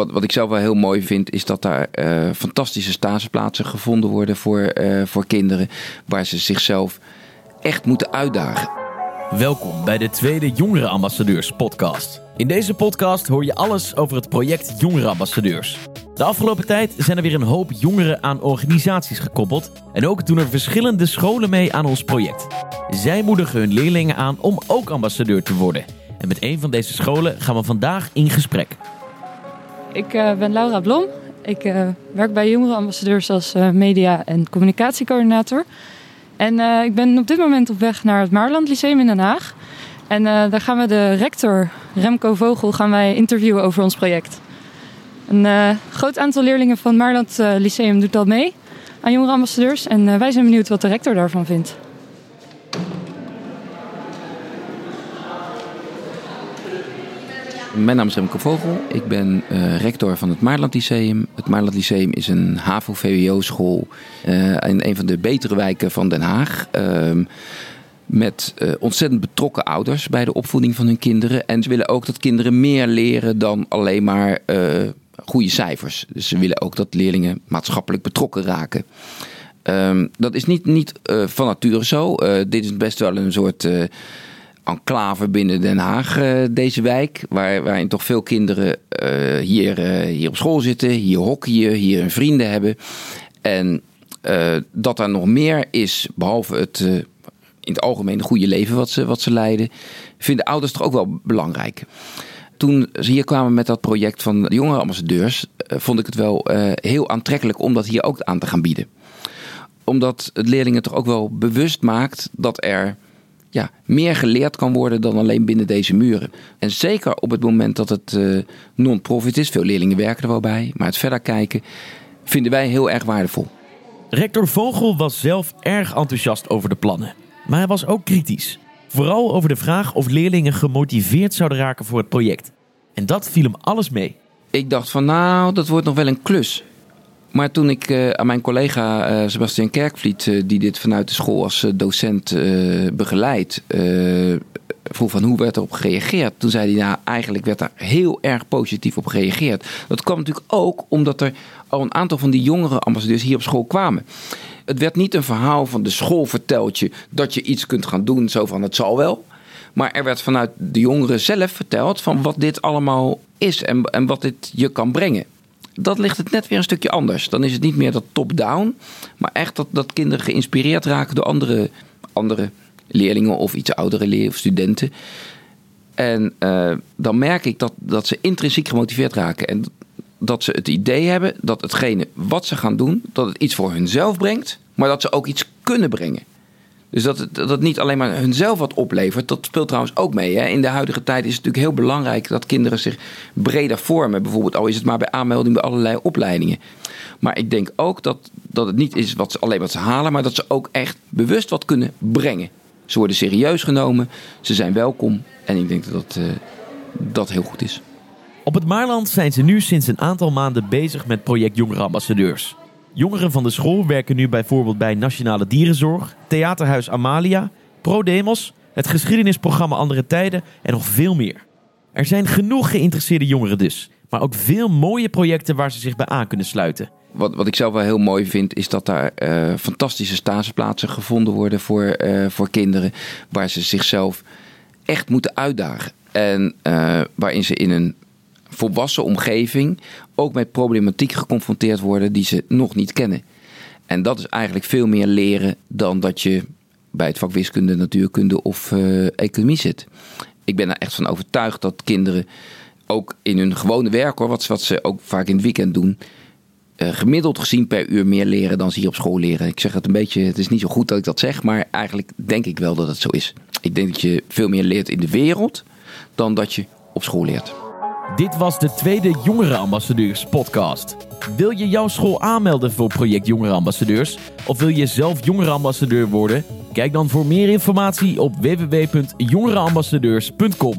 wat, wat ik zelf wel heel mooi vind, is dat daar uh, fantastische stageplaatsen gevonden worden voor, uh, voor kinderen. Waar ze zichzelf echt moeten uitdagen. Welkom bij de tweede Jongerenambassadeurs podcast. In deze podcast hoor je alles over het project Jongerenambassadeurs. De afgelopen tijd zijn er weer een hoop jongeren aan organisaties gekoppeld. En ook doen er verschillende scholen mee aan ons project. Zij moedigen hun leerlingen aan om ook ambassadeur te worden. En met een van deze scholen gaan we vandaag in gesprek. Ik uh, ben Laura Blom. Ik uh, werk bij jongerenambassadeurs als uh, media- en communicatiecoördinator. En ik ben op dit moment op weg naar het Maarland Lyceum in Den Haag. En daar gaan we de rector Remco Vogel gaan wij interviewen over ons project. Een groot aantal leerlingen van het Maarland Lyceum doet al mee aan jongerenambassadeurs. En wij zijn benieuwd wat de rector daarvan vindt. Mijn naam is Remco Vogel. Ik ben uh, rector van het Maarland Lyceum. Het Maarland Lyceum is een HAVO-VWO-school uh, in een van de betere wijken van Den Haag. Uh, met uh, ontzettend betrokken ouders bij de opvoeding van hun kinderen. En ze willen ook dat kinderen meer leren dan alleen maar goede cijfers. Dus ze willen ook dat leerlingen maatschappelijk betrokken raken. Um, dat is niet, niet van nature zo. dit is best wel een soort enclave binnen Den Haag, uh, deze wijk. Waar, waarin toch veel kinderen uh, hier, uh, hier op school zitten, hier hockeyen, hier hun vrienden hebben. En dat er nog meer is, behalve het in het algemeen goede leven wat ze, wat ze leiden, vinden ouders toch ook wel belangrijk. Toen ze hier kwamen met dat project van de jongerenambassadeurs, vond ik het wel heel aantrekkelijk om dat hier ook aan te gaan bieden. Omdat het leerlingen toch ook wel bewust maakt dat er ja, meer geleerd kan worden dan alleen binnen deze muren. En zeker op het moment dat het uh, non-profit is, veel leerlingen werken er wel bij, maar het verder kijken vinden wij heel erg waardevol. Rector Vogel was zelf erg enthousiast over de plannen, maar hij was ook kritisch. Vooral over de vraag of leerlingen gemotiveerd zouden raken voor het project. En dat viel hem alles mee. Ik dacht van nou, dat wordt nog wel een klus. Maar toen ik uh, aan mijn collega uh, Sebastian Kerkvliet, uh, die dit vanuit de school als docent begeleidt, vroeg van hoe werd erop gereageerd. Toen zei hij, nou eigenlijk werd daar heel erg positief op gereageerd. Dat kwam natuurlijk ook omdat er al een aantal van die jongere ambassadeurs hier op school kwamen. Het werd niet een verhaal van de school vertelt je dat je iets kunt gaan doen, zo van het zal wel. Maar er werd vanuit de jongeren zelf verteld van wat dit allemaal is en, en wat dit je kan brengen dat ligt het net weer een stukje anders. Dan is het niet meer dat top-down, maar echt dat, dat kinderen geïnspireerd raken door andere, andere leerlingen of iets oudere leerlingen of studenten. En uh, dan merk ik dat, dat ze intrinsiek gemotiveerd raken. En dat ze het idee hebben dat hetgene wat ze gaan doen, dat het iets voor hunzelf brengt, maar dat ze ook iets kunnen brengen. Dus dat dat het niet alleen maar hunzelf wat oplevert, dat speelt trouwens ook mee. Hè. In de huidige tijd is het natuurlijk heel belangrijk dat kinderen zich breder vormen. Bijvoorbeeld, al is het maar bij aanmelding bij allerlei opleidingen. Maar ik denk ook dat, dat het niet is wat alleen wat ze halen, maar dat ze ook echt bewust wat kunnen brengen. Ze worden serieus genomen, ze zijn welkom en ik denk dat dat, uh, dat heel goed is. Op het Maarland zijn ze nu sinds een aantal maanden bezig met project Jongerenambassadeurs. Jongeren van de school werken nu bijvoorbeeld bij Nationale Dierenzorg, Theaterhuis Amalia, ProDemos, het geschiedenisprogramma Andere Tijden en nog veel meer. Er zijn genoeg geïnteresseerde jongeren dus, maar ook veel mooie projecten waar ze zich bij aan kunnen sluiten. Wat, wat ik zelf wel heel mooi vind, is dat daar uh, fantastische stageplaatsen gevonden worden voor, uh, voor kinderen. Waar ze zichzelf echt moeten uitdagen. En uh, waarin ze in een volwassen omgeving ook met problematiek geconfronteerd worden die ze nog niet kennen. En dat is eigenlijk veel meer leren dan dat je bij het vak wiskunde, natuurkunde of uh, economie zit. Ik ben er echt van overtuigd dat kinderen ook in hun gewone werk, hoor, wat, wat ze ook vaak in het weekend doen, uh, gemiddeld gezien per uur meer leren dan ze hier op school leren. Ik zeg het een beetje, het is niet zo goed dat ik dat zeg, maar eigenlijk denk ik wel dat het zo is. Ik denk dat je veel meer leert in de wereld dan dat je op school leert. Dit was de tweede Jongerenambassadeurs podcast. Wil je jouw school aanmelden voor project Jongerenambassadeurs? Of wil je zelf jongerenambassadeur worden? Kijk dan voor meer informatie op www.jongerenambassadeurs.com.